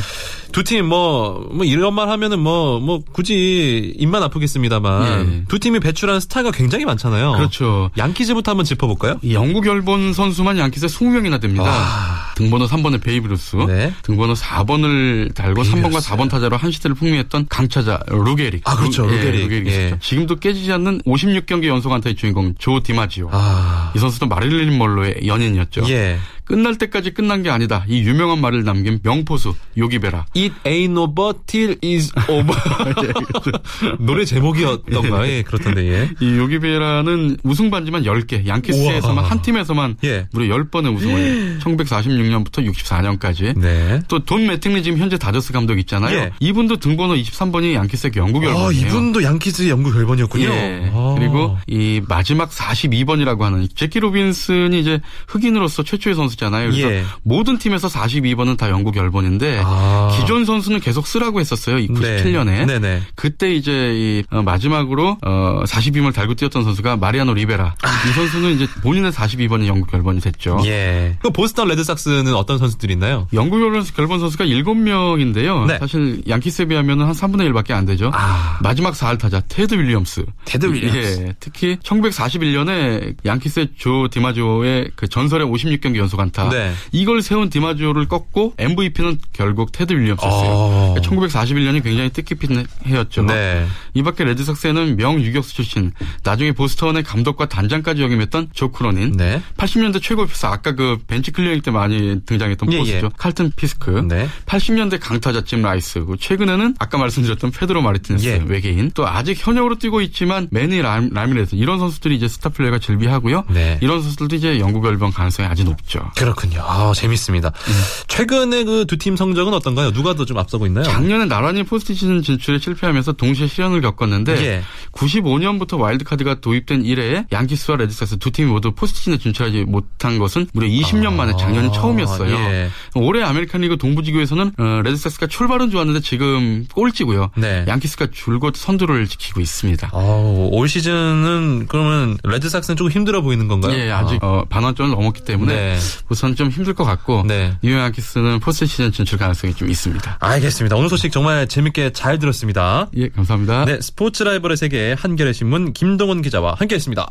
[SPEAKER 1] 두팀 뭐, 뭐 이런 말 하면은 뭐, 뭐 굳이 입만 아프겠습니다만 네. 두 팀이 배출한 스타가 굉장히 많잖아요.
[SPEAKER 17] 그렇죠.
[SPEAKER 1] 양키즈부터 한번 짚어볼까요?
[SPEAKER 17] 영구 결번 선수만 양키즈에 20 명이나 됩니다. 아. 등번호 3번의 베이브루스, 네. 등번호 4번을 달고 베이브루스. 3번과 4번 타자로 한 시대를 풍미했던 강타자 루게릭.
[SPEAKER 1] 아 그렇죠. 루,
[SPEAKER 17] 루게릭. 예, 루게릭 예. 지금도 깨지지 않는 56경기 연속 안타의 주인공 조 디마지오. 아. 이 선수도 마릴린 먼로의 연인이었죠. 예. 끝날 때까지 끝난 게 아니다. 이 유명한 말을 남긴 명포수 요기베라.
[SPEAKER 1] It ain't over till is over. 예, 노래 제목이었던가. 예, 그렇던데. 예.
[SPEAKER 17] 이 요기베라는 우승 반지만 10개. 양키스에서만 한 팀에서만 예. 무려 10번의 우승을 1946년부터 64년까지. 네. 또돈 매팅리 지금 현재 다저스 감독 있잖아요. 예. 이분도 등번호 23번이 양키스의 영국 열번이에요. 아,
[SPEAKER 1] 이분도 양키스의 영국 열번이었군요.
[SPEAKER 17] 예. 아. 그리고 이 마지막 42번이라고 하는 재키 로빈슨이 이제 흑인으로서 최초의 선수 선수잖아요. 그래서 예. 모든 팀에서 42번은 다 영구 결번인데 아. 기존 선수는 계속 쓰라고 했었어요. 97년에. 네. 그때 이제 이 어, 마지막으로 어 42번을 달고 뛰었던 선수가 마리아노 리베라. 아. 이 선수는 이제 본인의 42번이 영구 결번이 됐죠.
[SPEAKER 1] 예. 그 보스턴 레드삭스는 어떤 선수들이 있나요?
[SPEAKER 17] 영구 결번 선수가 7명인데요. 네. 사실 양키스에 비하면 한 3분의 1밖에 안 되죠. 아. 마지막 4할 타자 테드 윌리엄스.
[SPEAKER 1] 테드 윌리엄스.
[SPEAKER 17] 예. 특히 1941년에 양키스의 조 디마지오의 그 전설의 56경기 연속 안타. 네. 이걸 세운 디마지오를 꺾고 MVP는 결국 테드 윌리엄스였어요. 어. 1941년이 굉장히 뜻깊은 해였죠. 네. 이밖에 레드삭스에는 명 유격수 출신, 나중에 보스턴의 감독과 단장까지 역임했던 조 크로닌, 네. 80년대 최고 포수 아까 그 벤치 클리어링 때 많이 등장했던 예, 포수죠. 예. 칼튼 피스크, 네. 80년대 강타자 짐 라이스, 최근에는 아까 말씀드렸던 페드로 마르티네스 예. 외계인, 또 아직 현역으로 뛰고 있지만 매니 람, 라미레스 이런 선수들이 이제 스타 플레이어가 즐비하고요. 네. 이런 선수들도 이제 영구 결번 가능성이 아주 높죠.
[SPEAKER 1] 그렇군요. 아, 재밌습니다. 음. 최근에 그 두 팀 성적은 어떤가요? 누가 더 좀 앞서고 있나요?
[SPEAKER 17] 작년에 나란히 포스트 시즌 진출에 실패하면서 동시에 시련을 겪었는데 예. 95년부터 와일드카드가 도입된 이래에 양키스와 레드삭스 두 팀이 모두 포스트 시즌에 진출하지 못한 것은 무려 20년 아. 만에 작년이 처음이었어요. 예. 올해 아메리칸 리그 동부지구에서는 어, 레드삭스가 출발은 좋았는데 지금 꼴찌고요. 네. 양키스가 줄곧 선두를 지키고 있습니다.
[SPEAKER 1] 아, 올 시즌은 그러면 레드삭스는 조금 힘들어 보이는 건가요?
[SPEAKER 17] 예, 아직 아. 어, 반환점을 넘었기 때문에 네. 우선 좀 힘들 것 같고 네. 뉴욕 양키스는 포스트 시즌 진출 가능성이 좀 있습니다.
[SPEAKER 1] 알겠습니다. 오늘 소식 정말 재밌게 잘 들었습니다.
[SPEAKER 17] 예, 감사합니다.
[SPEAKER 1] 네, 스포츠 라이벌의 세계 한겨레 신문 김동훈 기자와 함께했습니다.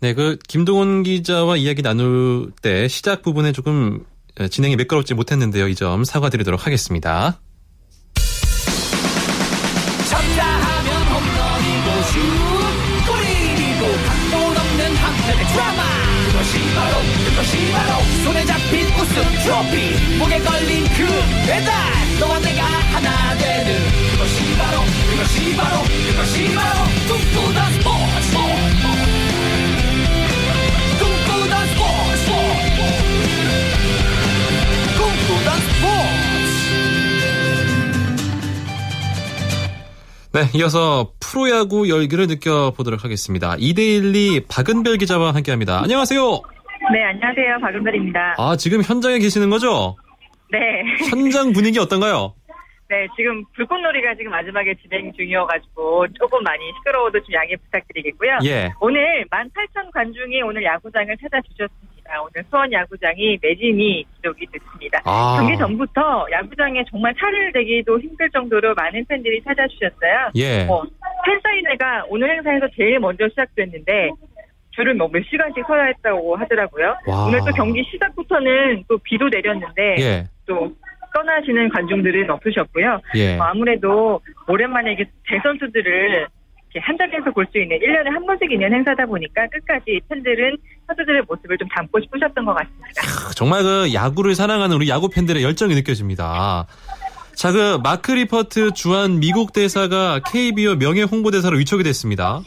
[SPEAKER 1] 네, 그 김동훈 기자와 이야기 나눌 때 시작 부분에 조금 진행이 매끄럽지 못했는데요. 이 점 사과드리도록 하겠습니다. 우승 트로피 목에 걸린 그 배달 너와 내가 하나 되는 그것이 바로 그것이 바로 그것이 바로 꿈꾸던 스포츠 꿈꾸던 스포츠 꿈꾸던 스포츠 네 이어서 프로야구 열기를 느껴보도록 하겠습니다. 이데일리 박은별 기자와 함께합니다. 안녕하세요.
[SPEAKER 18] 네, 안녕하세요. 박은별입니다.
[SPEAKER 1] 아, 지금 현장에 계시는 거죠?
[SPEAKER 18] 네.
[SPEAKER 1] 현장 분위기 어떤가요?
[SPEAKER 18] 네, 지금 불꽃놀이가 지금 마지막에 진행 중이어가지고 조금 많이 시끄러워도 좀 양해 부탁드리겠고요.
[SPEAKER 1] 예.
[SPEAKER 18] 오늘 18,000 관중이 오늘 야구장을 찾아주셨습니다. 오늘 수원 야구장이 매진이 기록이 됐습니다.
[SPEAKER 1] 아.
[SPEAKER 18] 경기 전부터 야구장에 정말 차를 대기도 힘들 정도로 많은 팬들이 찾아주셨어요.
[SPEAKER 1] 예.
[SPEAKER 18] 뭐, 팬사인회가 오늘 행사에서 제일 먼저 시작됐는데 줄을 뭐 몇 시간씩 서야 했다고 하더라고요.
[SPEAKER 1] 와.
[SPEAKER 18] 오늘 또 경기 시작부터는 또 비도 내렸는데
[SPEAKER 1] 예.
[SPEAKER 18] 또 떠나시는 관중들은 없으셨고요.
[SPEAKER 1] 예.
[SPEAKER 18] 어, 아무래도 오랜만에 이게 대선수들을 한 자리에서 볼 수 있는 1년에 한 번씩 있는 행사다 보니까 끝까지 팬들은 선수들의 모습을 좀 담고 싶으셨던 것 같습니다.
[SPEAKER 1] 정말 그 야구를 사랑하는 우리 야구 팬들의 열정이 느껴집니다. 자, 그 마크 리퍼트 주한 미국 대사가 KBO 명예 홍보대사로 위촉이 됐습니다.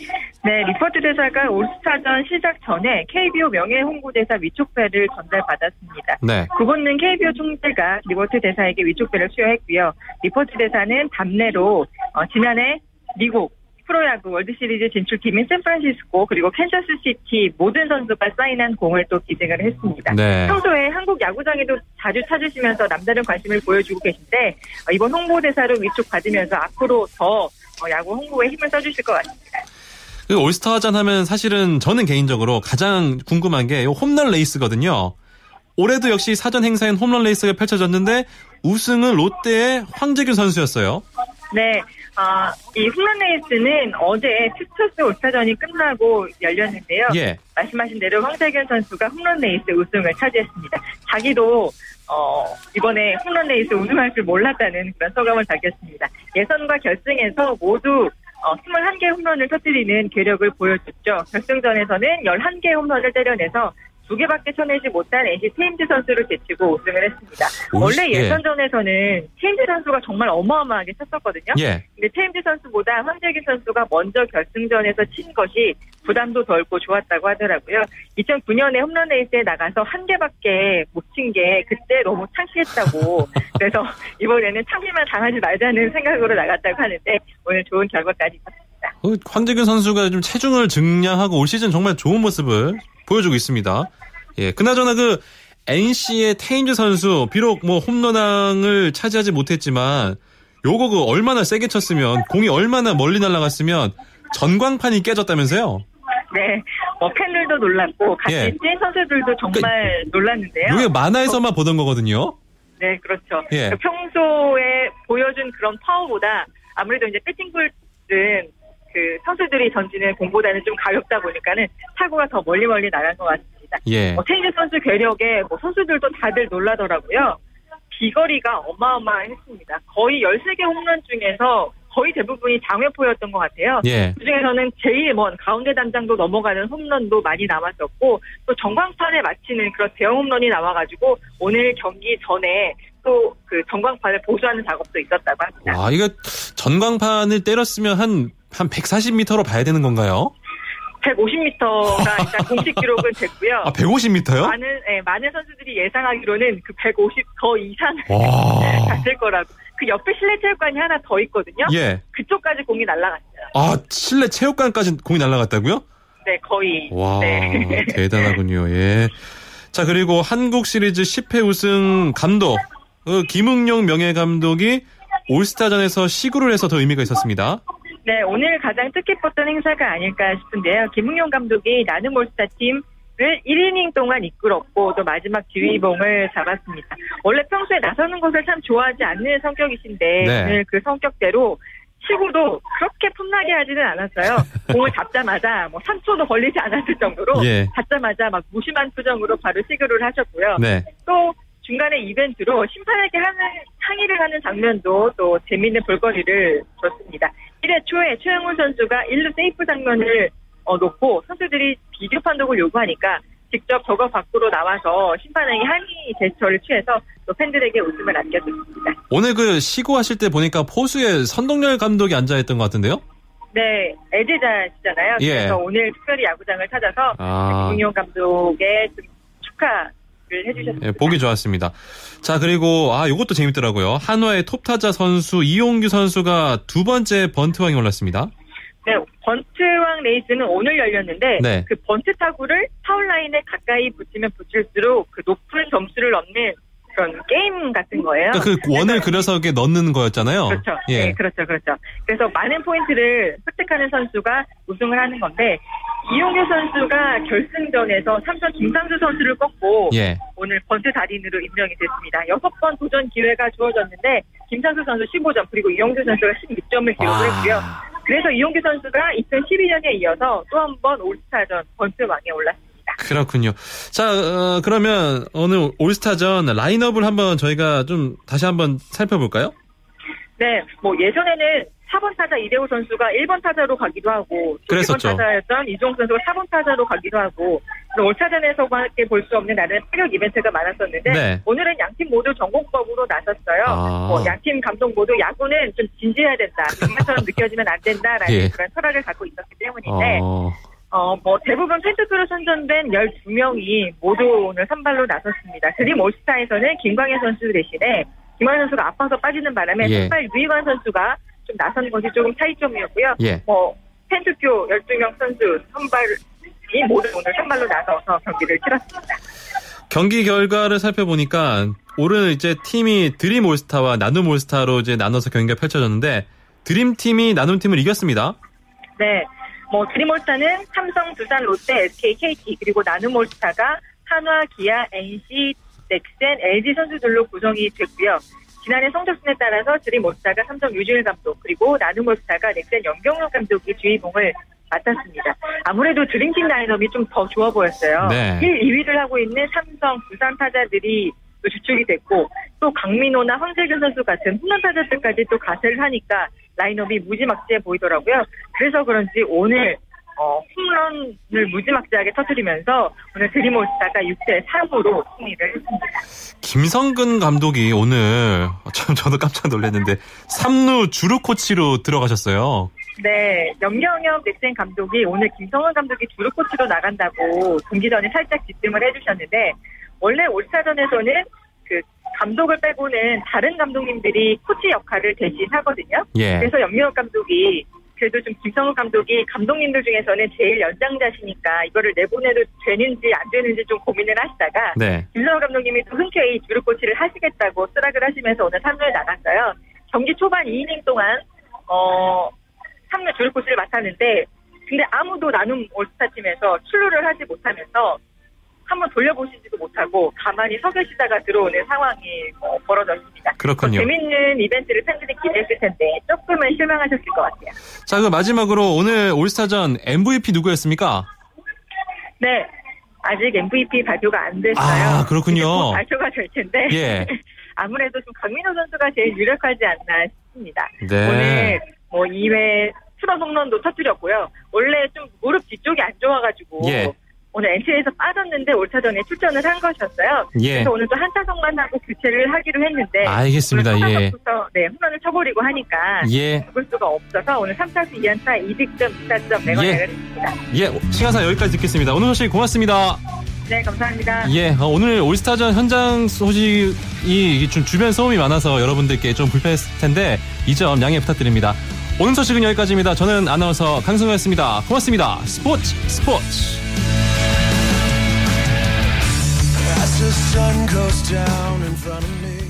[SPEAKER 18] 네, 리퍼트 대사가 올스타전 시작 전에 KBO 명예 홍보대사 위촉패를 전달받았습니다.
[SPEAKER 1] 네.
[SPEAKER 18] 구본능 KBO 총재가 리퍼트 대사에게 위촉패를 수여했고요. 리퍼트 대사는 답례로 어, 지난해 미국 프로야구 월드시리즈 진출팀인 샌프란시스코 그리고 캔자스시티 모든 선수가 사인한 공을 또 기증을 했습니다.
[SPEAKER 1] 네.
[SPEAKER 18] 평소에 한국 야구장에도 자주 찾으시면서 남다른 관심을 보여주고 계신데 어, 이번 홍보대사로 위촉 받으면서 앞으로 더 어, 야구 홍보에 힘을 써주실 것 같습니다.
[SPEAKER 1] 그 올스타전 하면 사실은 저는 개인적으로 가장 궁금한 게 홈런 레이스거든요. 올해도 역시 사전 행사인 홈런 레이스가 펼쳐졌는데 우승은 롯데의 황재균 선수였어요.
[SPEAKER 18] 네, 아, 이 홈런 레이스는 어제 퓨처스 올스타전이 끝나고 열렸는데요.
[SPEAKER 1] 예.
[SPEAKER 18] 말씀하신 대로 황재균 선수가 홈런 레이스 우승을 차지했습니다. 자기도 어, 이번에 홈런 레이스 우승할 줄 몰랐다는 그런 소감을 밝혔습니다. 예선과 결승에서 모두 어, 21개 홈런을 터뜨리는 괴력을 보여줬죠. 결승전에서는 11개 홈런을 때려내서 두 개밖에 쳐내지 못한 NC 테임즈 선수를 제치고 우승을 했습니다.
[SPEAKER 1] 오,
[SPEAKER 18] 원래
[SPEAKER 1] 예.
[SPEAKER 18] 예선전에서는 테임즈 선수가 정말 어마어마하게 쳤었거든요.
[SPEAKER 1] 예.
[SPEAKER 18] 근데 테임즈 선수보다 황재균 선수가 먼저 결승전에서 친 것이 부담도 덜고 좋았다고 하더라고요. 2009년에 홈런 레이스에 나가서 한 개밖에 못 친 게 그때 너무 창피했다고. 그래서 이번에는 창피만 당하지 말자는 생각으로 나갔다고 하는데 오늘 좋은 결과까지 있었습니다.
[SPEAKER 1] 어, 황재균 선수가 좀 체중을 증량하고 올 시즌 정말 좋은 모습을 보여주고 있습니다. 예, 그나저나 그 NC의 테인즈 선수 비록 뭐 홈런왕을 차지하지 못했지만 요거 그 얼마나 세게 쳤으면 공이 얼마나 멀리 날아갔으면 전광판이 깨졌다면서요?
[SPEAKER 18] 네, 뭐 팬들도 놀랐고 같이
[SPEAKER 1] 예.
[SPEAKER 18] 뛴 선수들도 정말 놀랐는데요.
[SPEAKER 1] 이게 만화에서만 보던 거거든요.
[SPEAKER 18] 네, 그렇죠.
[SPEAKER 1] 예.
[SPEAKER 18] 그 평소에 보여준 그런 파워보다 아무래도 이제 배팅볼은 그 선수들이 던지는 공보다는 좀 가볍다 보니까는 타구가 더 멀리 멀리 나간 것 같습니다.
[SPEAKER 1] 예.
[SPEAKER 18] 뭐 테니스 선수 괴력에 뭐 선수들도 다들 놀라더라고요. 비거리가 어마어마했습니다. 거의 13개 홈런 중에서 거의 대부분이 장외포였던 것 같아요.
[SPEAKER 1] 예.
[SPEAKER 18] 그중에서는 제일 먼 가운데 담장도 넘어가는 홈런도 많이 남았었고 또 전광판에 맞히는 그런 대형 홈런이 나와가지고 오늘 경기 전에 또 그 전광판을 보수하는 작업도 있었다고 합니다.
[SPEAKER 1] 와, 이거 전광판을 때렸으면 한, 한 140m로 봐야 되는 건가요?
[SPEAKER 18] 150m가 일단 공식 기록은 됐고요.
[SPEAKER 1] 아, 150m요?
[SPEAKER 18] 많은 예, 많은 선수들이 예상하기로는 그 150 더 이상
[SPEAKER 1] 와.
[SPEAKER 18] 갔을 거라고. 그 옆에 실내 체육관이 하나 더 있거든요.
[SPEAKER 1] 예.
[SPEAKER 18] 그쪽까지 공이 날아갔어요.
[SPEAKER 1] 아, 실내 체육관까지 공이 날아갔다고요?
[SPEAKER 18] 네, 거의.
[SPEAKER 1] 와,
[SPEAKER 18] 네.
[SPEAKER 1] 대단하군요. 예. 자, 그리고 한국 시리즈 10회 우승 감독, 그 김응용 명예 감독이 올스타전에서 시구를 해서 더 의미가 있었습니다.
[SPEAKER 18] 네, 오늘 가장 뜻깊었던 행사가 아닐까 싶은데요. 김웅용 감독이 나는 올스타 팀 을 1이닝 동안 이끌었고 또 마지막 지휘봉을 잡았습니다. 원래 평소에 나서는 것을 참 좋아하지 않는 성격이신데
[SPEAKER 19] 네.
[SPEAKER 18] 오늘 그 성격대로 시구도 그렇게 풋나게 하지는 않았어요. 공을 잡자마자 뭐 3초도 걸리지 않았을 정도로
[SPEAKER 1] 예.
[SPEAKER 18] 잡자마자 막 무심한 표정으로 바로 시구를 하셨고요.
[SPEAKER 1] 네.
[SPEAKER 18] 또 중간에 이벤트로 심판에게 하는 항의를 하는 장면도 또 재미있는 볼거리를 줬습니다. 1회 초에 최영훈 선수가 1루 세이프 장면을 어, 놓고 선수들이 비디오 판독을 요구하니까 직접 저거 밖으로 나와서 심판에게 항의 제스처를 취해서 또 팬들에게 웃음을 안겨줬습니다.
[SPEAKER 1] 오늘 그 시구하실 때 보니까 포수에 선동열 감독이 앉아있던 것 같은데요?
[SPEAKER 18] 네, 애제자시잖아요.
[SPEAKER 1] 예.
[SPEAKER 18] 그래서 오늘 특별히 야구장을 찾아서
[SPEAKER 1] 아.
[SPEAKER 18] 김응용 감독의 좀 축하를 해주셨습니다.
[SPEAKER 1] 예, 보기 좋았습니다. 자, 그리고, 아, 요것도 재밌더라고요. 한화의 톱타자 선수 이용규 선수가 두 번째 번트왕에 올랐습니다.
[SPEAKER 18] 네, 번트왕 레이스는 오늘 열렸는데 네. 그 번트 타구를 파울 라인에 가까이 붙이면 붙일수록 그 높은 점수를 얻는 그런 게임 같은 거예요.
[SPEAKER 1] 그러니까 그 원을 그려서 이렇게 넣는 거였잖아요.
[SPEAKER 18] 그렇죠. 예. 네, 그렇죠, 그렇죠. 그래서 많은 포인트를 획득하는 선수가 우승을 하는 건데 이용규 선수가 결승전에서 삼선 김상수 선수를 꺾고 예. 오늘 번트 달인으로 임명이 됐습니다. 여섯 번 도전 기회가 주어졌는데 김상수 선수 15점 그리고 이용규 선수가 16점을 기록을 했고요. 그래서 이용규 선수가 2012년에 이어서 또 한 번 올스타전 번트왕에 올랐습니다.
[SPEAKER 1] 그렇군요. 자, 어, 그러면 오늘 올스타전 라인업을 한번 저희가 좀 다시 한번 살펴볼까요?
[SPEAKER 18] 네, 뭐 예전에는 4번 타자 이대호 선수가 1번 타자로 가기도 하고 그랬었죠. 1번 타자였던 이종 선수가 4번 타자로 가기도 하고 올차전에서밖에 볼 수 없는 나는 타격 이벤트가 많았었는데 네. 오늘은 양팀 모두 전공법으로 나섰어요. 아. 뭐 양팀 감독 모두 야구는 좀 진지해야 된다. 정말처럼 느껴지면 안 된다라는 예. 그런 철학을 갖고 있었기 때문인데 어. 어, 뭐, 대부분 펜트크로 선정된 12명이 모두 오늘 선발로 나섰습니다. 드림 올스타에서는 김광현 선수 대신에 김광현 선수가 아파서 빠지는 바람에 예. 선발 유희관 선수가 좀 나선 것이 조금 차이점이었고요. 예. 뭐, 펜트교 12명 선수 선발이 모두 오늘 선발로 나서서 경기를 치렀습니다.
[SPEAKER 1] 경기 결과를 살펴보니까 올해 이제 팀이 드림 올스타와 나눔 올스타로 이제 나눠서 경기가 펼쳐졌는데 드림 팀이 나눔 팀을 이겼습니다.
[SPEAKER 18] 네. 뭐 드림올스타는 삼성, 두산, 롯데, SK, KT 그리고 나눔올스타가 한화, 기아, NC, 넥센, LG 선수들로 구성이 됐고요. 지난해 성적순에 따라서 드림올스타가 삼성 유주일 감독 그리고 나눔올스타가 넥센 연경록 감독이 주의봉을 맡았습니다. 아무래도 드림팀 라인업이 좀더 좋아 보였어요. 네. 1, 2위를 하고 있는 삼성, 두산 타자들이 또 주축이 됐고 또 강민호나 황세균 선수 같은 홈런 타자들까지 또 가세를 하니까 라인업이 무지막지해 보이더라고요. 그래서 그런지 오늘 어, 홈런을 무지막지하게 터뜨리면서 오늘 드림올스타가 6대 3으로 승리를 했습니다.
[SPEAKER 1] 김성근 감독이 오늘 참 저도 깜짝 놀랐는데 3루 주루 코치로 들어가셨어요.
[SPEAKER 18] 네, 염경엽 넥센 감독이 오늘 김성근 감독이 주루 코치로 나간다고 경기 전에 살짝 지뜸을 해주셨는데 원래 올스타전에서는 그 감독을 빼고는 다른 감독님들이 코치 역할을 대신 하거든요. 예. 그래서 염미혁 감독이 그래도 좀 김성우 감독이 감독님들 중에서는 제일 연장자시니까 이거를 내보내도 되는지 안 되는지 좀 고민을 하시다가 네. 김성우 감독님이 또 흔쾌히 주루 코치를 하시겠다고 쓰락을 하시면서 오늘 3루에 나갔어요. 경기 초반 2이닝 동안 어 3루 주루 코치를 맡았는데 근데 아무도 나눔 올스타 팀에서 출루를 하지 못하면서 한번 돌려보시지도 못하고 가만히 서 계시다가 들어오는 상황이 뭐 벌어졌습니다.
[SPEAKER 1] 그렇군요.
[SPEAKER 18] 재밌는 이벤트를 팬들이 기대했을 텐데 조금은 실망하셨을 것 같아요.
[SPEAKER 1] 자, 그 마지막으로 오늘 올스타전 MVP 누구였습니까?
[SPEAKER 18] 네. 아직 MVP 발표가 안 됐어요.
[SPEAKER 1] 아, 그렇군요.
[SPEAKER 18] 발표가 될 텐데. 예. 아무래도 좀 강민호 선수가 제일 유력하지 않나 싶습니다. 네. 오늘 뭐 2회 트러 홈런도 터뜨렸고요. 원래 좀 무릎 뒤쪽이 안 좋아가지고 예. 오늘 NC에서 빠졌는데 올차전에 출전을 한 것이었어요. 예. 그래서 오늘 또 한타석만 하고 교체를 하기로 했는데
[SPEAKER 1] 알겠습니다. 예.
[SPEAKER 18] 네, 홈런을 쳐버리고 하니까 예. 죽을 수가 없어서 오늘 3타수 2안타 2득점 2타점 내관을 예. 했습니다.
[SPEAKER 1] 예, 시간사 여기까지 듣겠습니다. 오늘 소식 고맙습니다.
[SPEAKER 18] 네, 감사합니다.
[SPEAKER 1] 예, 어, 오늘 올스타전 현장 소식이 좀 주변 소음이 많아서 여러분들께 좀 불편했을 텐데 이 점 양해 부탁드립니다. 오늘 소식은 여기까지입니다. 저는 아나운서 강승호였습니다. 고맙습니다. 스포츠 스포츠. Sun goes down in front of me